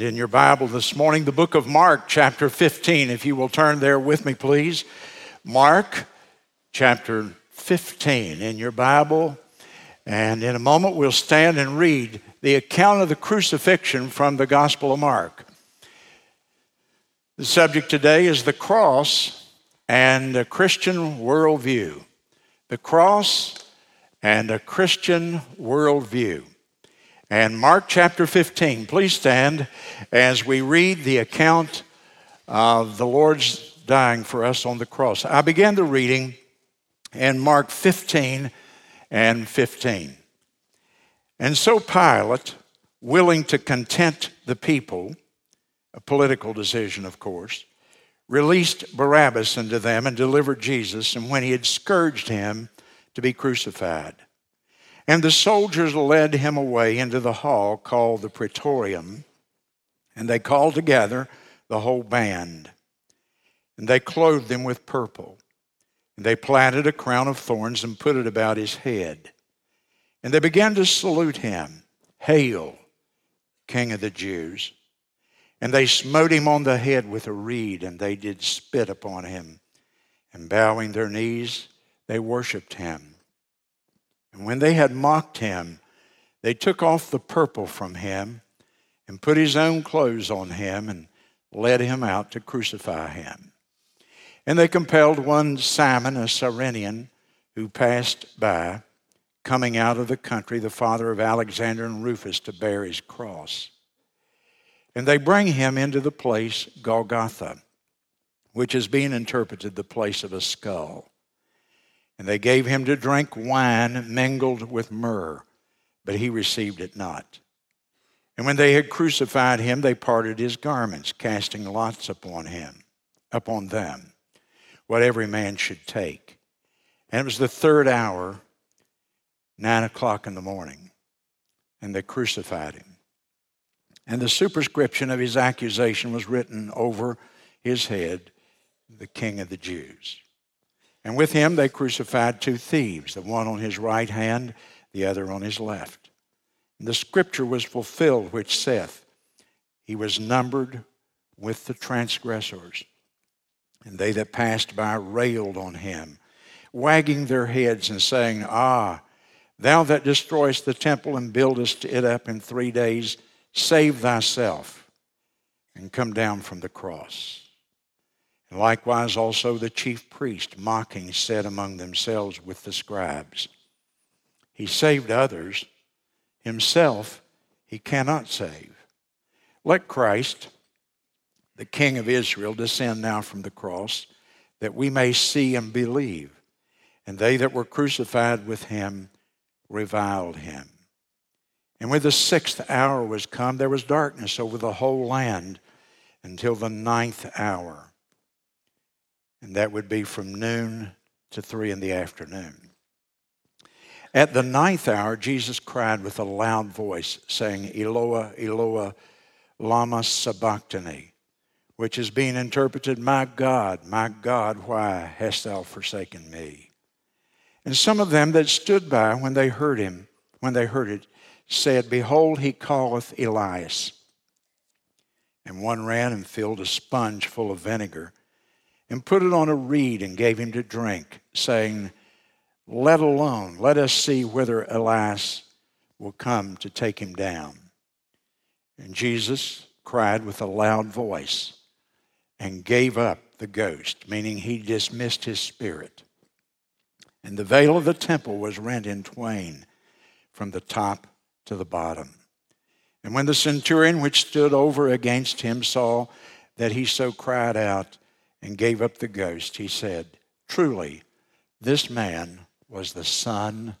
In your Bible this morning, the book of Mark, chapter 15. If you will turn there with me, please. Mark, chapter 15 in your Bible. And in a moment, we'll stand and read the account of the crucifixion from the Gospel of Mark. The subject today is the cross and a Christian worldview. The cross and a Christian worldview. And Mark chapter 15, please stand as we read the account of the Lord's dying for us on the cross. I began the reading in Mark 15 and 15. And so Pilate, willing to content the people, a political decision, of course, released Barabbas unto them and delivered Jesus, and when he had scourged him, to be crucified. And the soldiers led him away into the hall called the Praetorium, and they called together the whole band. And they clothed him with purple, and they planted a crown of thorns and put it about his head. And they began to salute him, Hail, King of the Jews. And they smote him on the head with a reed, and they did spit upon him. And bowing their knees, they worshipped him. And when they had mocked him, they took off the purple from him and put his own clothes on him and led him out to crucify him. And they compelled one Simon, a Cyrenian, who passed by, coming out of the country, the father of Alexander and Rufus, to bear his cross. And they bring him into the place Golgotha, which is being interpreted the place of a skull. And they gave him to drink wine mingled with myrrh, but he received it not. And when they had crucified him, they parted his garments, casting lots upon him, upon them, what every man should take. And it was the third hour, nine o'clock in the morning, and they crucified him. And the superscription of his accusation was written over his head, the King of the Jews. And with him they crucified two thieves, the one on his right hand, the other on his left. And the scripture was fulfilled, which saith, He was numbered with the transgressors. And they that passed by railed on him, wagging their heads and saying, Ah, thou that destroyest the temple and buildest it up in three days, save thyself and come down from the cross. Likewise also the chief priest, mocking, said among themselves with the scribes, He saved others, himself he cannot save. Let Christ, the King of Israel, descend now from the cross, that we may see and believe. And they that were crucified with him reviled him. And when the sixth hour was come, there was darkness over the whole land until the ninth hour and that would be from noon to three in the afternoon. At the ninth hour, Jesus cried with a loud voice, saying, Eloi, Eloi, lama sabachthani, which is being interpreted, My God, my God, why hast thou forsaken me? And some of them that stood by when they heard him, when they heard it, said, Behold, he calleth Elias. And one ran and filled a sponge full of vinegar and put it on a reed and gave him to drink, saying, Let alone, let us see whether Elias will come to take him down. And Jesus cried with a loud voice and gave up the ghost, meaning he dismissed his spirit. And the veil of the temple was rent in twain from the top to the bottom. And when the centurion which stood over against him saw that he so cried out, and gave up the ghost, he said, Truly, this man was the Son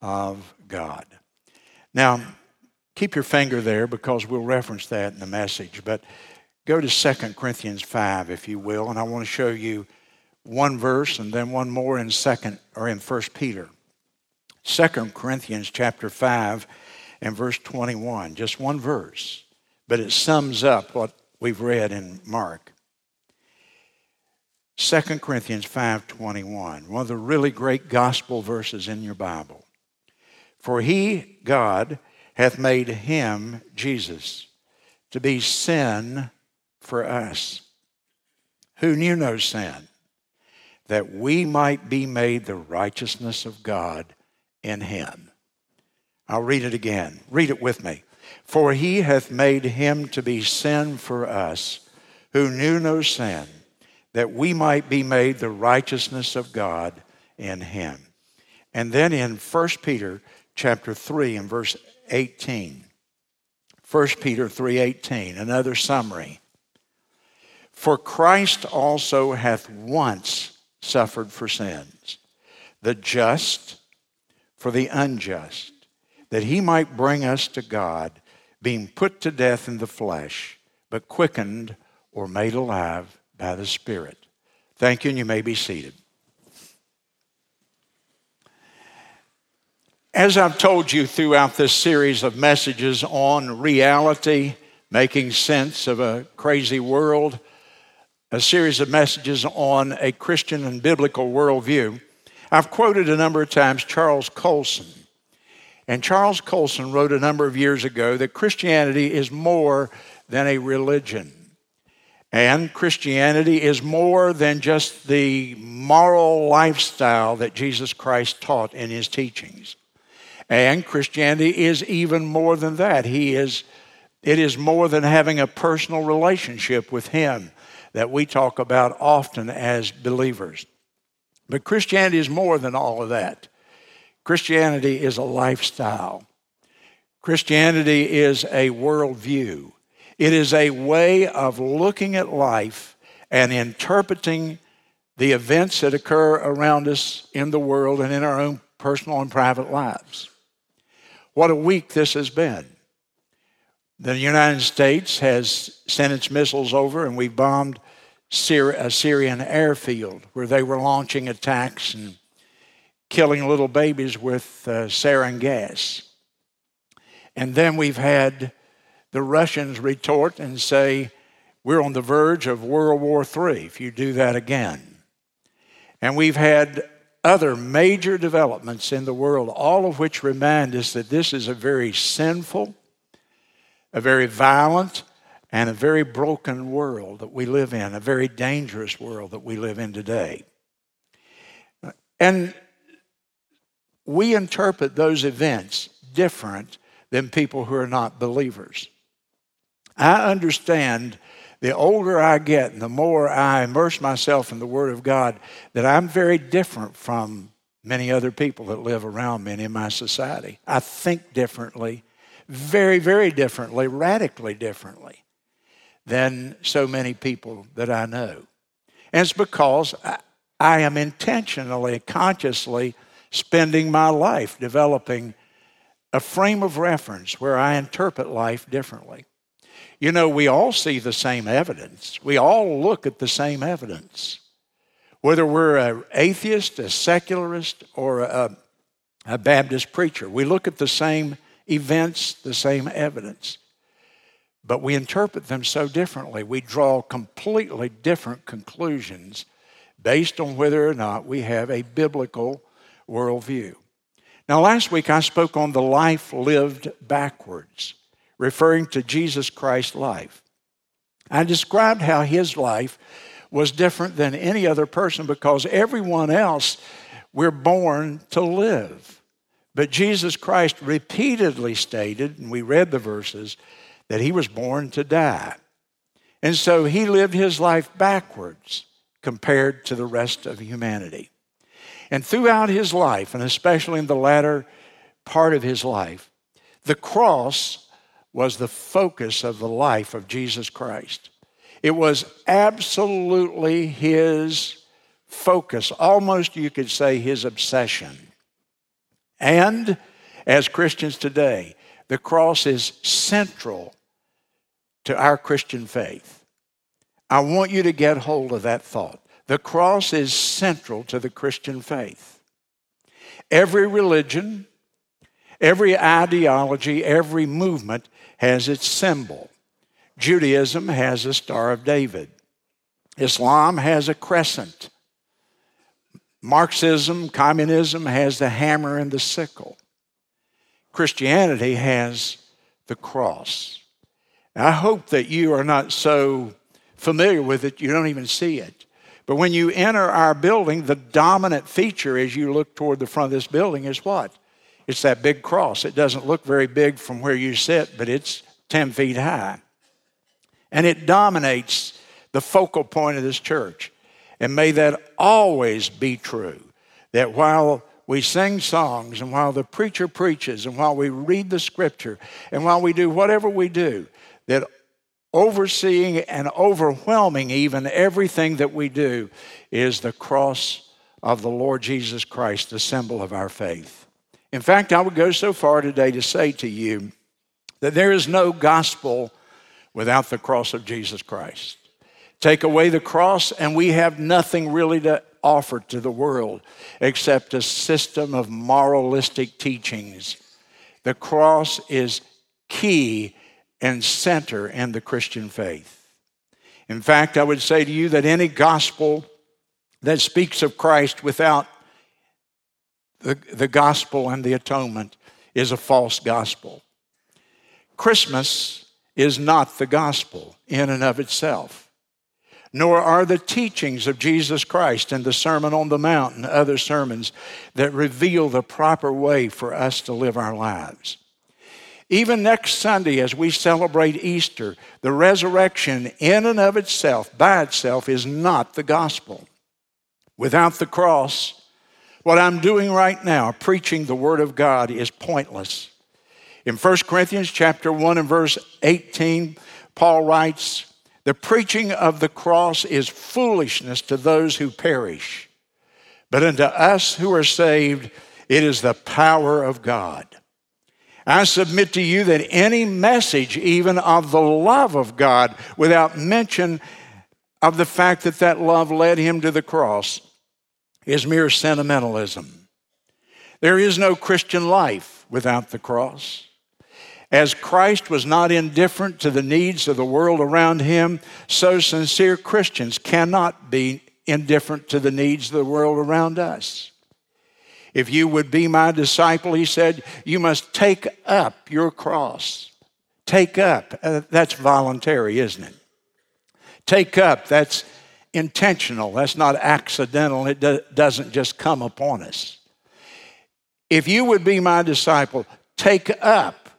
of God. Now, keep your finger there because we'll reference that in the message, but go to 2 Corinthians 5, if you will, and I want to show you one verse and then one more in second or in 1 Peter. 2 Corinthians chapter 5 and verse 21, just one verse, but it sums up what we've read in Mark. 2 Corinthians 5:21, one of the really great gospel verses in your Bible. For he, God, hath made him, Jesus, to be sin for us, who knew no sin, that we might be made the righteousness of God in him. I'll read it again. Read it with me. For he hath made him to be sin for us, who knew no sin, that we might be made the righteousness of God in him. And then in 1 Peter chapter 3 and verse 18. 1 Peter 3:18, another summary. For Christ also hath once suffered for sins, the just for the unjust, that he might bring us to God, being put to death in the flesh, but quickened or made alive by the Spirit. Thank you, and you may be seated. As I've told you throughout this series of messages on reality, making sense of a crazy world, a series of messages on a Christian and biblical worldview, I've quoted a number of times Charles Colson. And Charles Colson wrote a number of years ago that Christianity is more than a religion. And Christianity is more than just the moral lifestyle that Jesus Christ taught in his teachings. And Christianity is even more than that. He is, it is more than having a personal relationship with Him that we talk about often as believers. But Christianity is more than all of that. Christianity is a lifestyle. Christianity is a worldview. It is a way of looking at life and interpreting the events that occur around us in the world and in our own personal and private lives. What a week this has been. The United States has sent its missiles over, and we bombed a Syrian airfield where they were launching attacks and killing little babies with uh, sarin gas. And then we've had the Russians retort and say, We're on the verge of World War III if you do that again. And we've had other major developments in the world, all of which remind us that this is a very sinful, a very violent, and a very broken world that we live in, a very dangerous world that we live in today. And we interpret those events different than people who are not believers. I understand the older I get and the more I immerse myself in the Word of God, that I'm very different from many other people that live around me and in my society. I think differently, very, very differently, radically differently than so many people that I know. And it's because I, I am intentionally, consciously spending my life developing a frame of reference where I interpret life differently. You know, we all see the same evidence. We all look at the same evidence. Whether we're an atheist, a secularist, or a, a Baptist preacher, we look at the same events, the same evidence. But we interpret them so differently. We draw completely different conclusions based on whether or not we have a biblical worldview. Now, last week I spoke on the life lived backwards referring to Jesus Christ's life. I described how his life was different than any other person because everyone else, we're born to live. But Jesus Christ repeatedly stated, and we read the verses, that he was born to die. And so he lived his life backwards compared to the rest of humanity. And throughout his life, and especially in the latter part of his life, the cross was the focus of the life of Jesus Christ. It was absolutely his focus, almost you could say his obsession. And as Christians today, the cross is central to our Christian faith. I want you to get hold of that thought. The cross is central to the Christian faith. Every religion, every ideology, every movement has its symbol. Judaism has a Star of David. Islam has a crescent. Marxism, communism has the hammer and the sickle. Christianity has the cross. I hope that you are not so familiar with it, you don't even see it. But when you enter our building, the dominant feature as you look toward the front of this building is what? It's that big cross. It doesn't look very big from where you sit, but it's 10 feet high. And it dominates the focal point of this church. And may that always be true that while we sing songs and while the preacher preaches and while we read the scripture and while we do whatever we do, that overseeing and overwhelming even everything that we do is the cross of the Lord Jesus Christ, the symbol of our faith. In fact, I would go so far today to say to you that there is no gospel without the cross of Jesus Christ. Take away the cross, and we have nothing really to offer to the world except a system of moralistic teachings. The cross is key and center in the Christian faith. In fact, I would say to you that any gospel that speaks of Christ without the, the gospel and the atonement is a false gospel. Christmas is not the gospel in and of itself, nor are the teachings of Jesus Christ and the Sermon on the Mount and other sermons that reveal the proper way for us to live our lives. Even next Sunday, as we celebrate Easter, the resurrection in and of itself, by itself, is not the gospel. Without the cross, what I'm doing right now, preaching the Word of God, is pointless. In 1 Corinthians chapter 1 and verse 18, Paul writes, The preaching of the cross is foolishness to those who perish, but unto us who are saved, it is the power of God. I submit to you that any message, even of the love of God, without mention of the fact that that love led him to the cross, is mere sentimentalism. There is no Christian life without the cross. As Christ was not indifferent to the needs of the world around him, so sincere Christians cannot be indifferent to the needs of the world around us. If you would be my disciple, he said, you must take up your cross. Take up, uh, that's voluntary, isn't it? Take up, that's intentional, that's not accidental, it do- doesn't just come upon us. If you would be my disciple, take up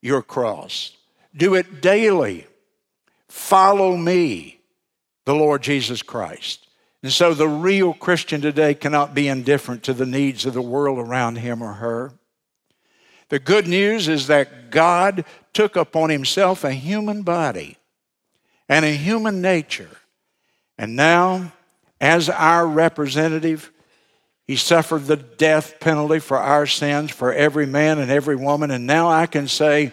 your cross, do it daily. Follow me, the Lord Jesus Christ. And so the real Christian today cannot be indifferent to the needs of the world around him or her. The good news is that God took upon himself a human body and a human nature. And now, as our representative, he suffered the death penalty for our sins, for every man and every woman. And now I can say,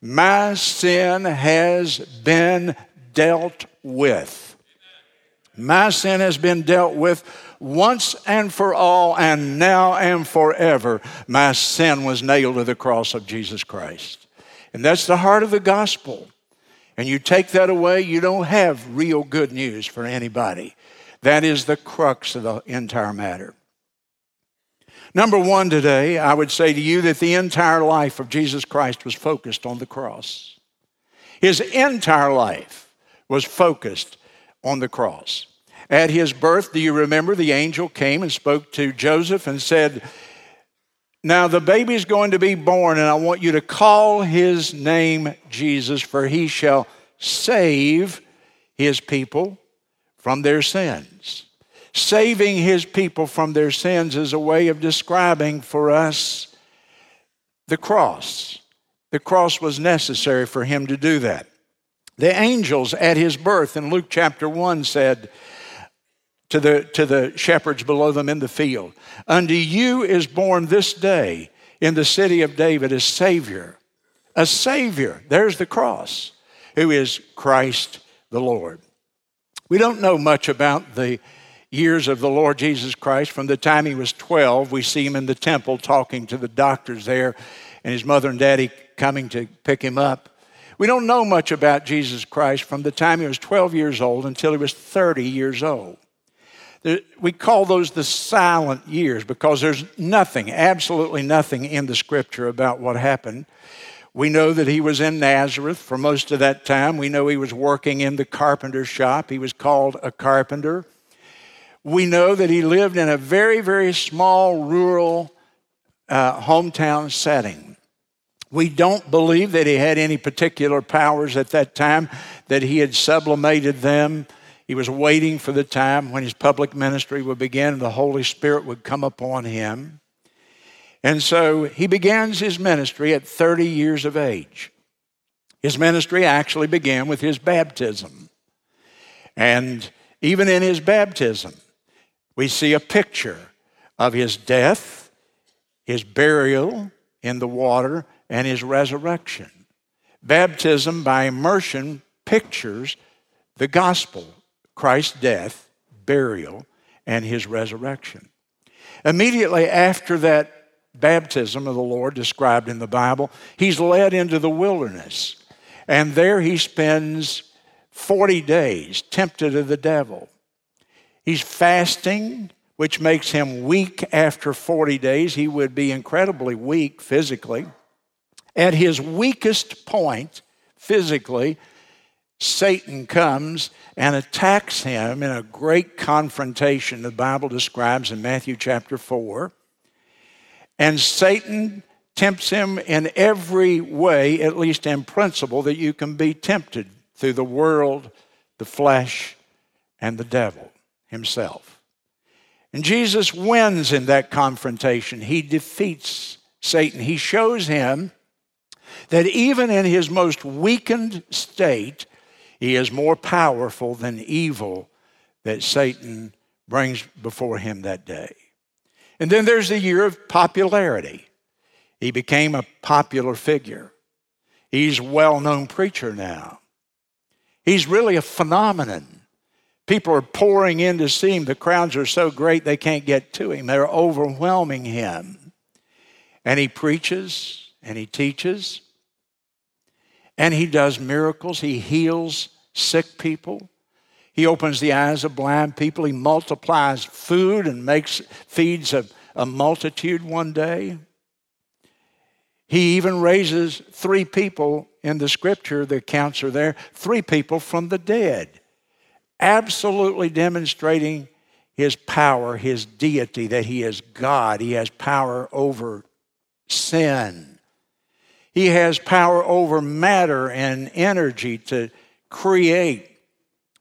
My sin has been dealt with. My sin has been dealt with once and for all, and now and forever. My sin was nailed to the cross of Jesus Christ. And that's the heart of the gospel. And you take that away, you don't have real good news for anybody. That is the crux of the entire matter. Number one today, I would say to you that the entire life of Jesus Christ was focused on the cross. His entire life was focused on the cross. At his birth, do you remember the angel came and spoke to Joseph and said, Now the baby is going to be born, and I want you to call his name Jesus, for he shall save his people from their sins. Saving his people from their sins is a way of describing for us the cross. The cross was necessary for him to do that. The angels at his birth in Luke chapter 1 said to the, to the shepherds below them in the field, Unto you is born this day in the city of David a Savior. A Savior. There's the cross, who is Christ the Lord. We don't know much about the years of the Lord Jesus Christ. From the time he was 12, we see him in the temple talking to the doctors there, and his mother and daddy coming to pick him up. We don't know much about Jesus Christ from the time he was 12 years old until he was 30 years old. We call those the silent years because there's nothing, absolutely nothing in the scripture about what happened We know that he was in Nazareth for most of that time. We know he was working in the carpenter shop. He was called a carpenter. We know that he lived in a very, very small rural uh, hometown setting. We don't believe that he had any particular powers at that time, that he had sublimated them. He was waiting for the time when his public ministry would begin and the Holy Spirit would come upon him. And so he begins his ministry at 30 years of age. His ministry actually began with his baptism. And even in his baptism, we see a picture of his death, his burial in the water, and his resurrection. Baptism by immersion pictures the gospel, Christ's death, burial, and his resurrection. Immediately after that baptism of the Lord described in the Bible, he's led into the wilderness. And there he spends 40 days tempted of the devil. He's fasting, which makes him weak after 40 days. He would be incredibly weak physically. At his weakest point, physically, Satan comes and attacks him in a great confrontation the Bible describes in Matthew chapter 4. And Satan tempts him in every way, at least in principle, that you can be tempted through the world, the flesh, and the devil himself. And Jesus wins in that confrontation. He defeats Satan. He shows him that even in his most weakened state, he is more powerful than evil that Satan brings before him that day. And then there's the year of popularity. He became a popular figure. He's a well known preacher now. He's really a phenomenon. People are pouring in to see him. The crowds are so great they can't get to him, they're overwhelming him. And he preaches and he teaches and he does miracles. He heals sick people. He opens the eyes of blind people. He multiplies food and makes feeds a, a multitude one day. He even raises three people in the scripture, the accounts are there, three people from the dead, absolutely demonstrating his power, his deity, that he is God. He has power over sin. He has power over matter and energy to create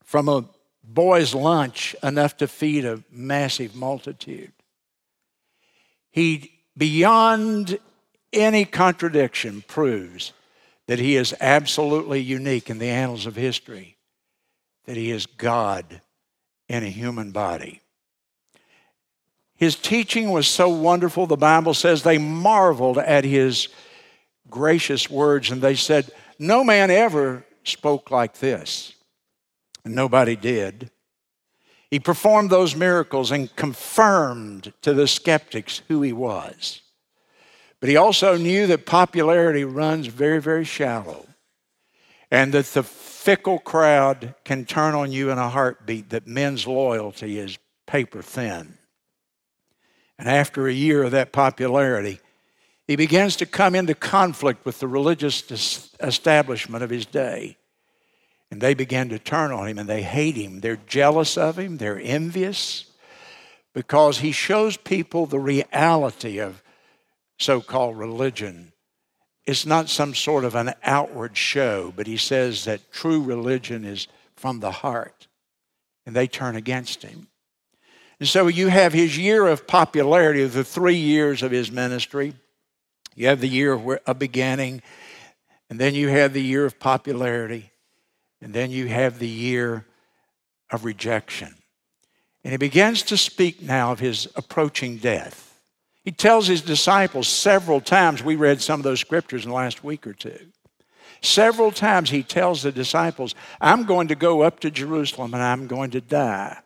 from a boy's lunch enough to feed a massive multitude. He, beyond any contradiction, proves that he is absolutely unique in the annals of history, that he is God in a human body. His teaching was so wonderful, the Bible says they marveled at his gracious words and they said, No man ever spoke like this. And nobody did. He performed those miracles and confirmed to the skeptics who he was. But he also knew that popularity runs very, very shallow and that the fickle crowd can turn on you in a heartbeat, that men's loyalty is paper thin. And after a year of that popularity, he begins to come into conflict with the religious establishment of his day. And they begin to turn on him and they hate him. They're jealous of him, they're envious because he shows people the reality of so called religion. It's not some sort of an outward show, but he says that true religion is from the heart. And they turn against him. And so you have his year of popularity, the three years of his ministry. You have the year of beginning, and then you have the year of popularity. And then you have the year of rejection. And he begins to speak now of his approaching death. He tells his disciples several times, we read some of those scriptures in the last week or two. Several times he tells the disciples, I'm going to go up to Jerusalem and I'm going to die.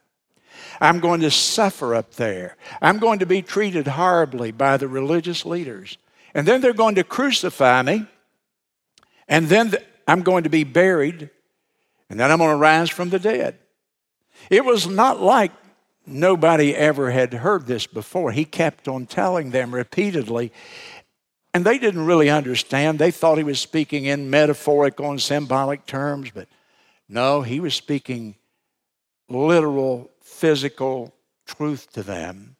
I'm going to suffer up there. I'm going to be treated horribly by the religious leaders. And then they're going to crucify me. And then I'm going to be buried and then I'm going to rise from the dead. It was not like nobody ever had heard this before. He kept on telling them repeatedly And they didn't really understand. They thought he was speaking in metaphorical and symbolic terms, but no, he was speaking literal, physical truth to them.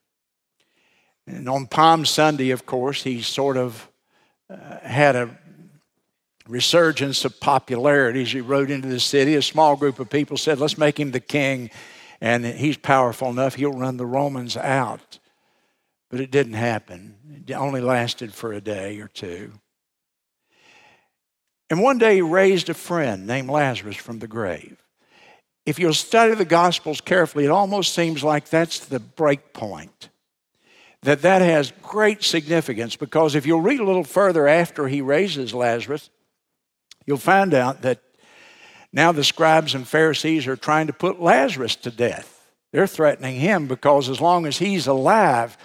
And on Palm Sunday, of course, he sort of uh, had a resurgence of popularity as he rode into the city. A small group of people said, Let's make him the king, and he's powerful enough, he'll run the Romans out. But it didn't happen, it only lasted for a day or two. And one day he raised a friend named Lazarus from the grave. If you'll study the Gospels carefully, it almost seems like that's the break point that that has great significance because if you'll read a little further after he raises Lazarus, you'll find out that now the scribes and Pharisees are trying to put Lazarus to death. They're threatening him because as long as he's alive,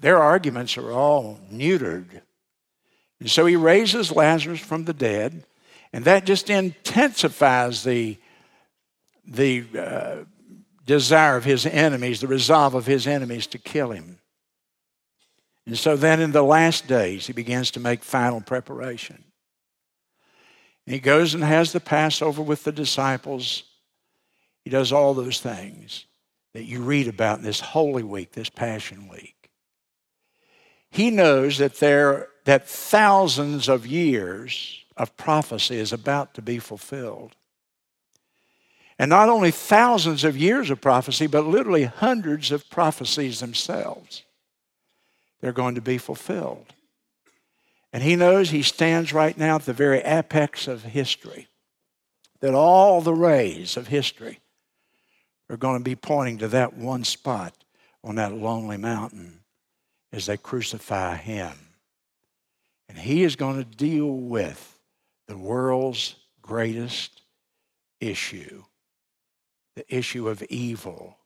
their arguments are all neutered. And so he raises Lazarus from the dead, and that just intensifies the, the uh, desire of his enemies, the resolve of his enemies to kill him. And so then in the last days, he begins to make final preparation. And he goes and has the Passover with the disciples. He does all those things that you read about in this Holy Week, this Passion Week. He knows that there that thousands of years of prophecy is about to be fulfilled. And not only thousands of years of prophecy, but literally hundreds of prophecies themselves. They're going to be fulfilled. And he knows he stands right now at the very apex of history, that all the rays of history are going to be pointing to that one spot on that lonely mountain as they crucify him. And he is going to deal with the world's greatest issue the issue of evil.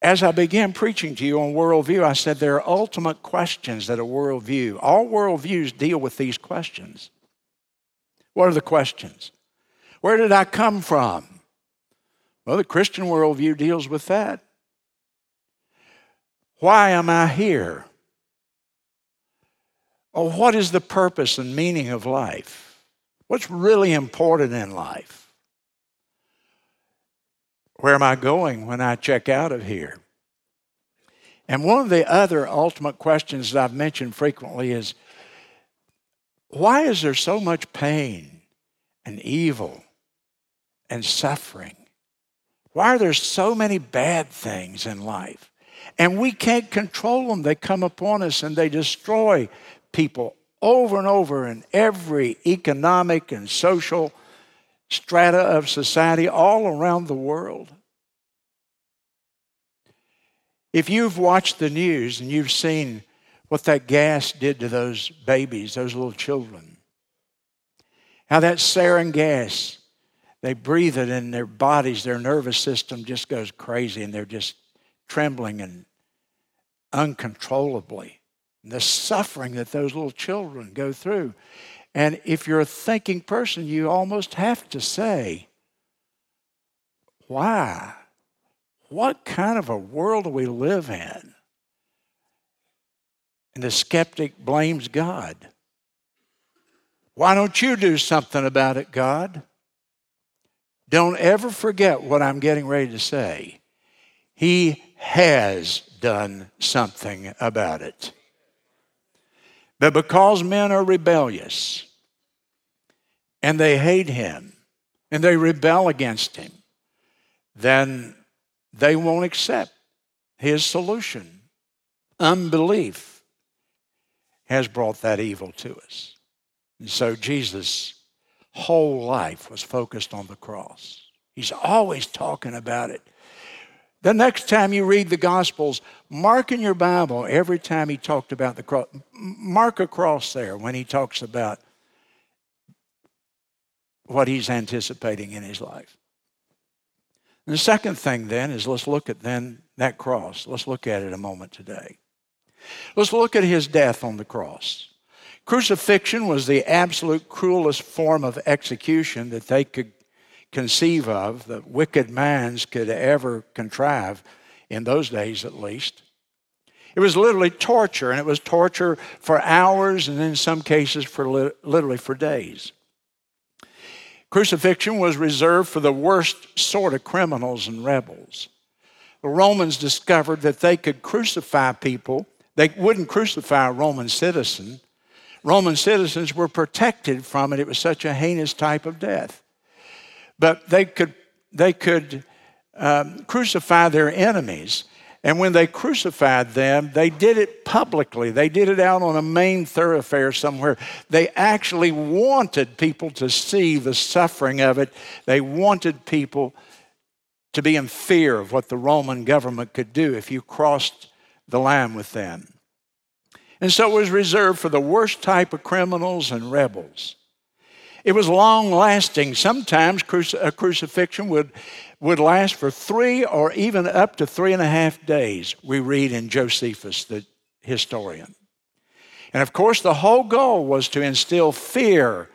As I began preaching to you on worldview, I said there are ultimate questions that a worldview, all worldviews deal with these questions. What are the questions? Where did I come from? Well, the Christian worldview deals with that. Why am I here? Or what is the purpose and meaning of life? What's really important in life? Where am I going when I check out of here? And one of the other ultimate questions that I've mentioned frequently is why is there so much pain and evil and suffering? Why are there so many bad things in life? And we can't control them. They come upon us and they destroy people over and over in every economic and social strata of society all around the world. If you've watched the news and you've seen what that gas did to those babies, those little children, how that sarin gas, they breathe it in their bodies, their nervous system just goes crazy and they're just trembling and uncontrollably. And the suffering that those little children go through. And if you're a thinking person, you almost have to say, why? What kind of a world do we live in? And the skeptic blames God. Why don't you do something about it, God? Don't ever forget what I'm getting ready to say. He has done something about it. But because men are rebellious and they hate him and they rebel against him, then they won't accept his solution. Unbelief has brought that evil to us. And so Jesus' whole life was focused on the cross. He's always talking about it. The next time you read the Gospels, mark in your Bible every time he talked about the cross. Mark a cross there when he talks about what he's anticipating in his life. And the second thing then is let's look at then that cross. Let's look at it a moment today. Let's look at his death on the cross. Crucifixion was the absolute cruelest form of execution that they could conceive of, that wicked minds could ever contrive, in those days at least. It was literally torture, and it was torture for hours, and in some cases for li- literally for days. Crucifixion was reserved for the worst sort of criminals and rebels. The Romans discovered that they could crucify people. They wouldn't crucify a Roman citizen. Roman citizens were protected from it. It was such a heinous type of death. But they could, they could um, crucify their enemies. And when they crucified them, they did it publicly. They did it out on a main thoroughfare somewhere. They actually wanted people to see the suffering of it. They wanted people to be in fear of what the Roman government could do if you crossed the line with them. And so it was reserved for the worst type of criminals and rebels. It was long lasting. Sometimes a crucifixion would would last for three or even up to three and a half days, we read in Josephus, the historian. And of course, the whole goal was to instill fear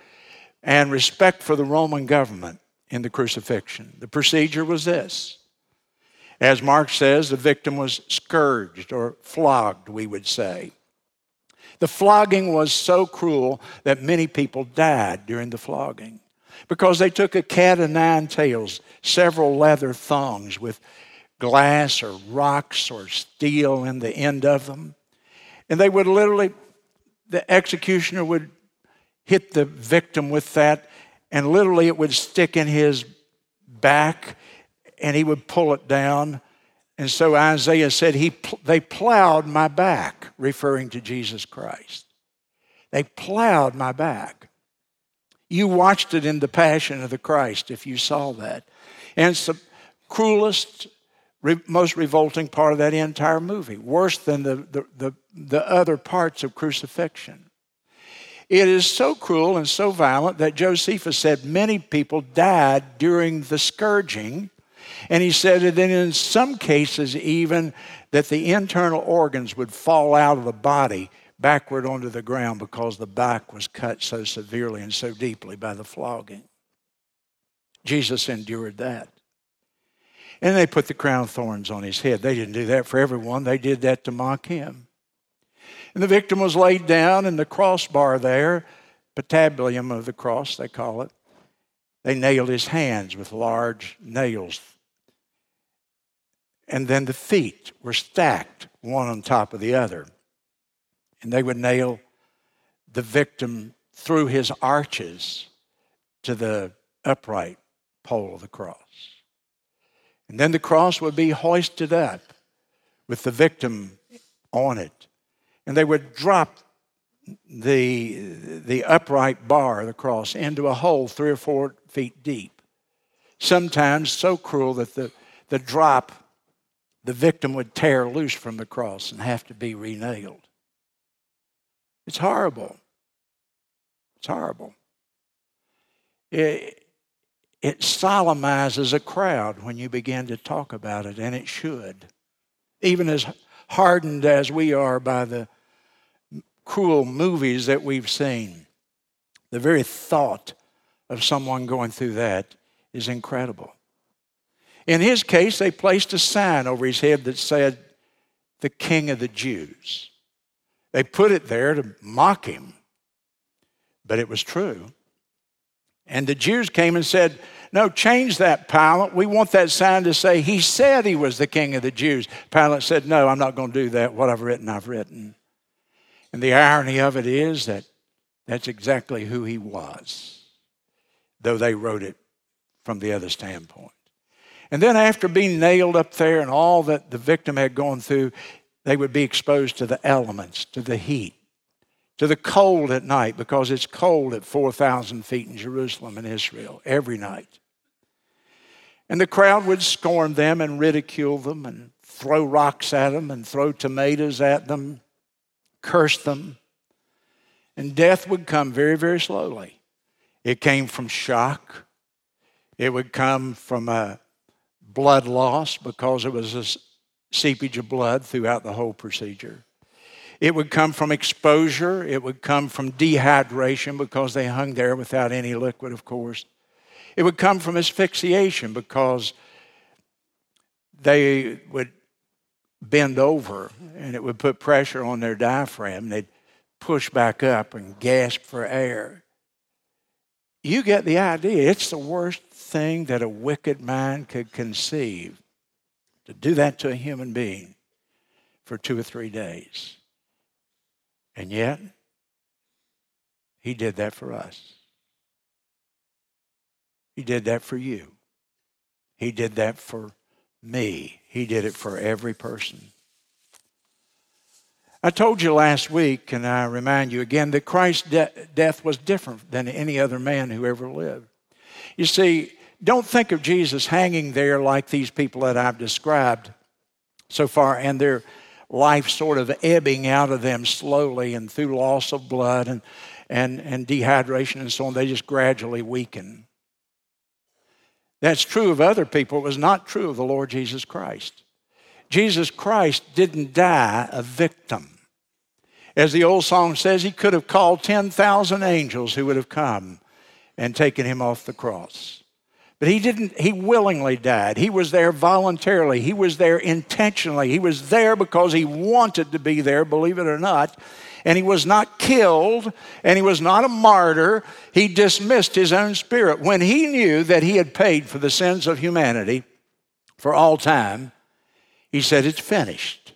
and respect for the Roman government in the crucifixion. The procedure was this. As Mark says, the victim was scourged or flogged, we would say. The flogging was so cruel that many people died during the flogging because they took a cat of nine tails, several leather thongs with glass or rocks or steel in the end of them. And they would literally, the executioner would hit the victim with that, and literally it would stick in his back, and he would pull it down. And so Isaiah said, he, They plowed my back, referring to Jesus Christ. They plowed my back. You watched it in the Passion of the Christ if you saw that. And it's the cruelest, most revolting part of that entire movie, worse than the, the, the, the other parts of crucifixion. It is so cruel and so violent that Josephus said many people died during the scourging. And he said that in some cases, even that the internal organs would fall out of the body backward onto the ground because the back was cut so severely and so deeply by the flogging. Jesus endured that. And they put the crown of thorns on his head. They didn't do that for everyone, they did that to mock him. And the victim was laid down, and the crossbar there, patibulum of the cross, they call it, they nailed his hands with large nails. And then the feet were stacked one on top of the other and they would nail the victim through his arches to the upright pole of the cross. And then the cross would be hoisted up with the victim on it. And they would drop the, the upright bar of the cross into a hole three or four feet deep. Sometimes so cruel that the, the drop, the victim would tear loose from the cross and have to be renailed. It's horrible. It's horrible. It, it solemnizes a crowd when you begin to talk about it, and it should. Even as hardened as we are by the cruel movies that we've seen, the very thought of someone going through that is incredible. In his case, they placed a sign over his head that said, The King of the Jews. They put it there to mock him, but it was true. And the Jews came and said, No, change that, Pilate. We want that sign to say he said he was the king of the Jews. Pilate said, No, I'm not going to do that. What I've written, I've written. And the irony of it is that that's exactly who he was, though they wrote it from the other standpoint. And then, after being nailed up there and all that the victim had gone through, they would be exposed to the elements, to the heat, to the cold at night, because it's cold at 4,000 feet in Jerusalem and Israel every night. And the crowd would scorn them and ridicule them and throw rocks at them and throw tomatoes at them, curse them. And death would come very, very slowly. It came from shock. It would come from a blood loss because it was a seepage of blood throughout the whole procedure. It would come from exposure. It would come from dehydration because they hung there without any liquid, of course. It would come from asphyxiation because they would bend over and it would put pressure on their diaphragm. They'd push back up and gasp for air. You get the idea. It's the worst thing that a wicked mind could conceive to do that to a human being for two or three days. And yet, he did that for us. He did that for you. He did that for me. He did it for every person. I told you last week, and I remind you again, that Christ's de- death was different than any other man who ever lived. You see, don't think of Jesus hanging there like these people that I've described so far, and their life sort of ebbing out of them slowly and through loss of blood and, and, and dehydration and so on. They just gradually weaken. That's true of other people. It was not true of the Lord Jesus Christ. Jesus Christ didn't die a victim. As the old song says, he could have called 10,000 angels who would have come and taken him off the cross. But he didn't, he willingly died. He was there voluntarily. He was there intentionally. He was there because he wanted to be there, believe it or not. And he was not killed and he was not a martyr. He dismissed his own spirit. When he knew that he had paid for the sins of humanity for all time, he said, It's finished.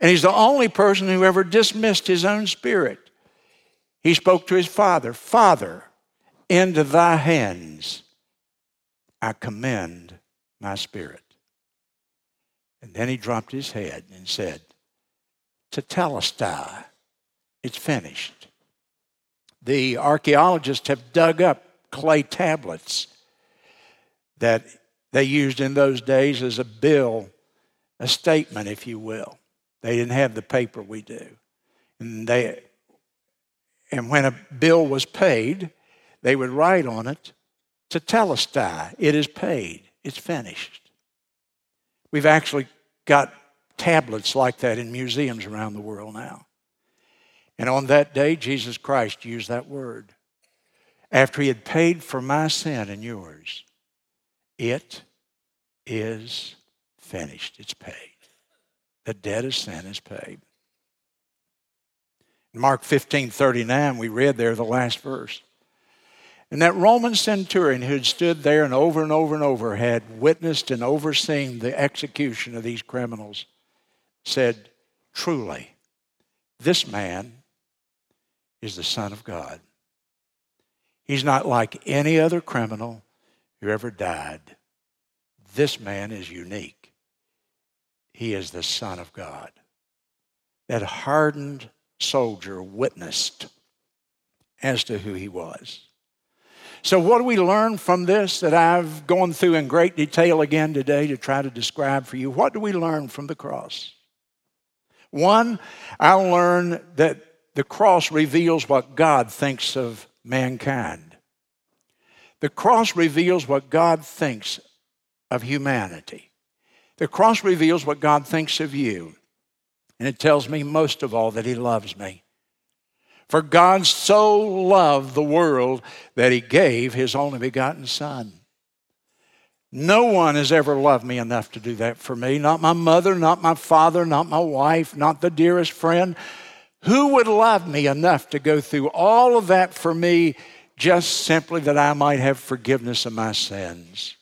And he's the only person who ever dismissed his own spirit. He spoke to his father Father, into thy hands I commend my spirit. And then he dropped his head and said, To Tetelestai, it's finished. The archaeologists have dug up clay tablets that they used in those days as a bill, a statement, if you will. They didn't have the paper we do. And, they, and when a bill was paid, they would write on it, Tetelestai, it is paid, it's finished. We've actually got tablets like that in museums around the world now. And on that day, Jesus Christ used that word. After he had paid for my sin and yours, it is finished. It's paid. The debt of sin is paid. In Mark 15 39, we read there the last verse. And that Roman centurion who had stood there and over and over and over had witnessed and overseen the execution of these criminals said, Truly, this man is the Son of God. He's not like any other criminal who ever died. This man is unique. He is the Son of God. That hardened soldier witnessed as to who he was. So, what do we learn from this that I've gone through in great detail again today to try to describe for you? What do we learn from the cross? One, I learn that the cross reveals what God thinks of mankind. The cross reveals what God thinks of humanity. The cross reveals what God thinks of you. And it tells me most of all that He loves me. For God so loved the world that he gave his only begotten Son. No one has ever loved me enough to do that for me. Not my mother, not my father, not my wife, not the dearest friend. Who would love me enough to go through all of that for me just simply that I might have forgiveness of my sins?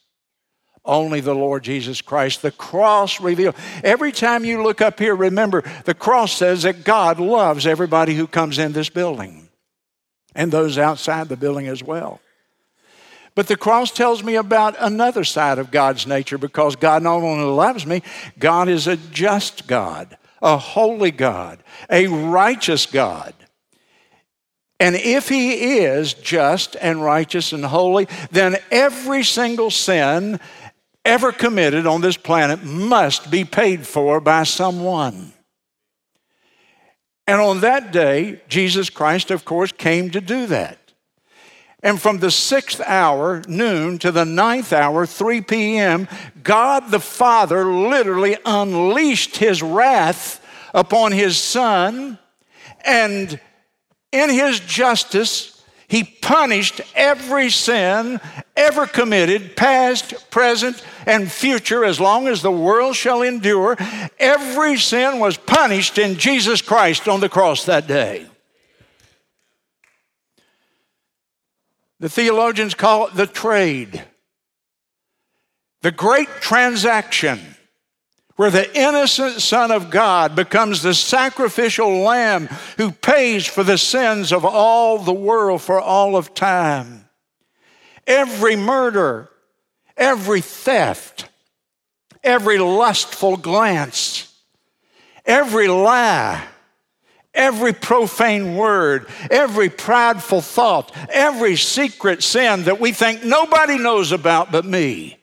Only the Lord Jesus Christ. The cross reveals. Every time you look up here, remember the cross says that God loves everybody who comes in this building and those outside the building as well. But the cross tells me about another side of God's nature because God not only loves me, God is a just God, a holy God, a righteous God. And if He is just and righteous and holy, then every single sin ever committed on this planet must be paid for by someone. And on that day, Jesus Christ, of course, came to do that. And from the sixth hour, noon, to the ninth hour, 3 p.m., God the Father literally unleashed his wrath upon his Son. And in his justice, He punished every sin ever committed, past, present, and future, as long as the world shall endure. Every sin was punished in Jesus Christ on the cross that day. The theologians call it the trade, the great transaction where the innocent Son of God becomes the sacrificial lamb who pays for the sins of all the world for all of time. Every murder, every theft, every lustful glance, every lie, every profane word, every prideful thought, every secret sin that we think nobody knows about but me.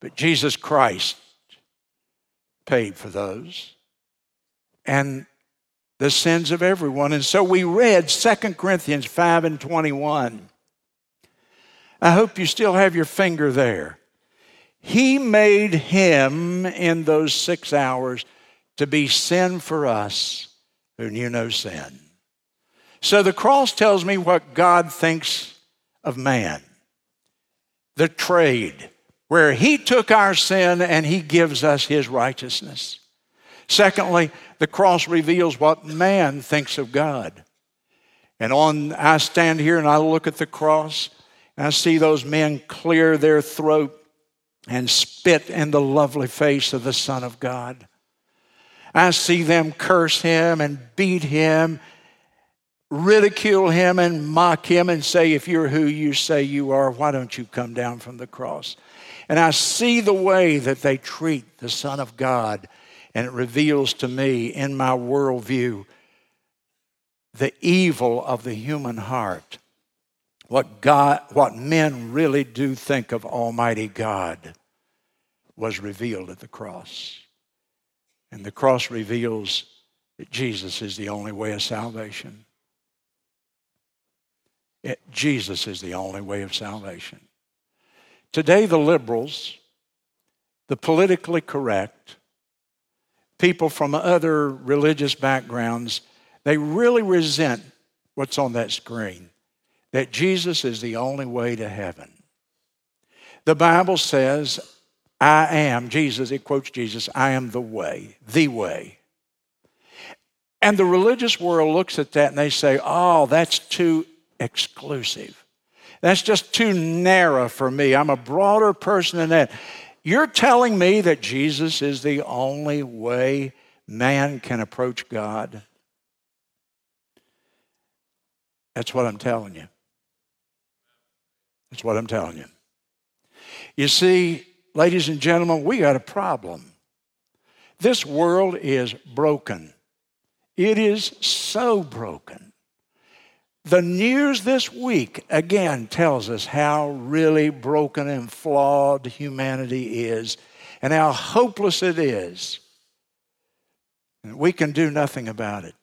But Jesus Christ paid for those and the sins of everyone. And so we read 2 Corinthians 5 and 21. I hope you still have your finger there. He made him in those six hours to be sin for us who knew no sin. So the cross tells me what God thinks of man. The trade, where he took our sin and he gives us his righteousness. Secondly, the cross reveals what man thinks of God. And on I stand here and I look at the cross and I see those men clear their throat and spit in the lovely face of the Son of God. I see them curse him and beat him, ridicule him and mock him and say, If you're who you say you are, why don't you come down from the cross? And I see the way that they treat the Son of God, and it reveals to me in my worldview the evil of the human heart. What God, what men really do think of Almighty God was revealed at the cross. And the cross reveals that Jesus is the only way of salvation. It, Jesus is the only way of salvation. Today, the liberals, the politically correct, people from other religious backgrounds, they really resent what's on that screen that Jesus is the only way to heaven. The Bible says, I am, Jesus, it quotes Jesus, I am the way, the way. And the religious world looks at that and they say, oh, that's too exclusive. That's just too narrow for me. I'm a broader person than that. You're telling me that Jesus is the only way man can approach God? That's what I'm telling you. That's what I'm telling you. You see, ladies and gentlemen, we got a problem. This world is broken. It is so broken. The news this week again tells us how really broken and flawed humanity is and how hopeless it is. And we can do nothing about it.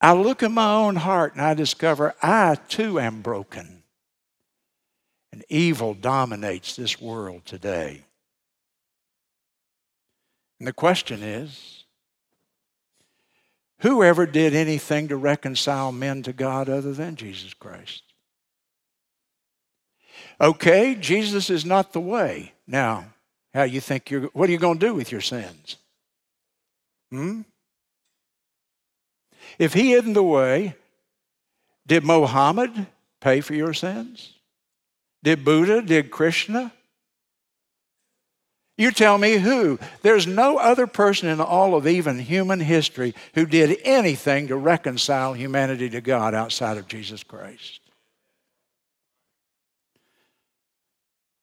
I look at my own heart and I discover I too am broken. And evil dominates this world today. And the question is who ever did anything to reconcile men to God other than Jesus Christ? Okay, Jesus is not the way. Now, how you think you're what are you going to do with your sins? Hmm? If he isn't the way, did Mohammed pay for your sins? Did Buddha, did Krishna? You tell me who. There's no other person in all of even human history who did anything to reconcile humanity to God outside of Jesus Christ.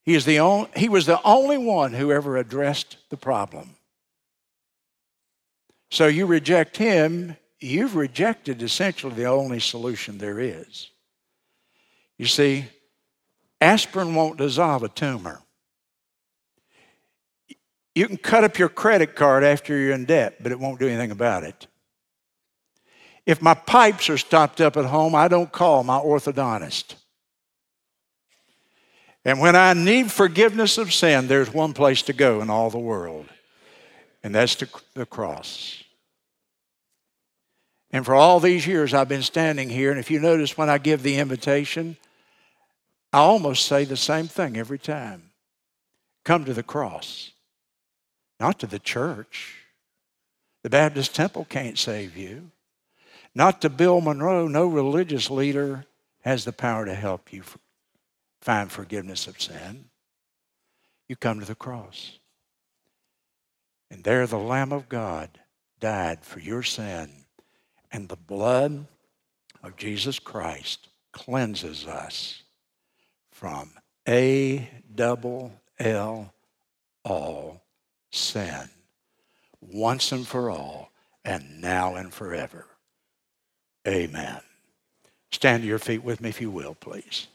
He, is the only, he was the only one who ever addressed the problem. So you reject him, you've rejected essentially the only solution there is. You see, aspirin won't dissolve a tumor. You can cut up your credit card after you're in debt, but it won't do anything about it. If my pipes are stopped up at home, I don't call my orthodontist. And when I need forgiveness of sin, there's one place to go in all the world, and that's the, the cross. And for all these years, I've been standing here, and if you notice when I give the invitation, I almost say the same thing every time come to the cross, not to the church. The Baptist temple can't save you. Not to Bill Monroe, no religious leader has the power to help you find forgiveness of sin. You come to the cross. And there the Lamb of God died for your sin. And the blood of Jesus Christ cleanses us from A double L all sin once and for all and now and forever. Amen. Stand to your feet with me if you will, please.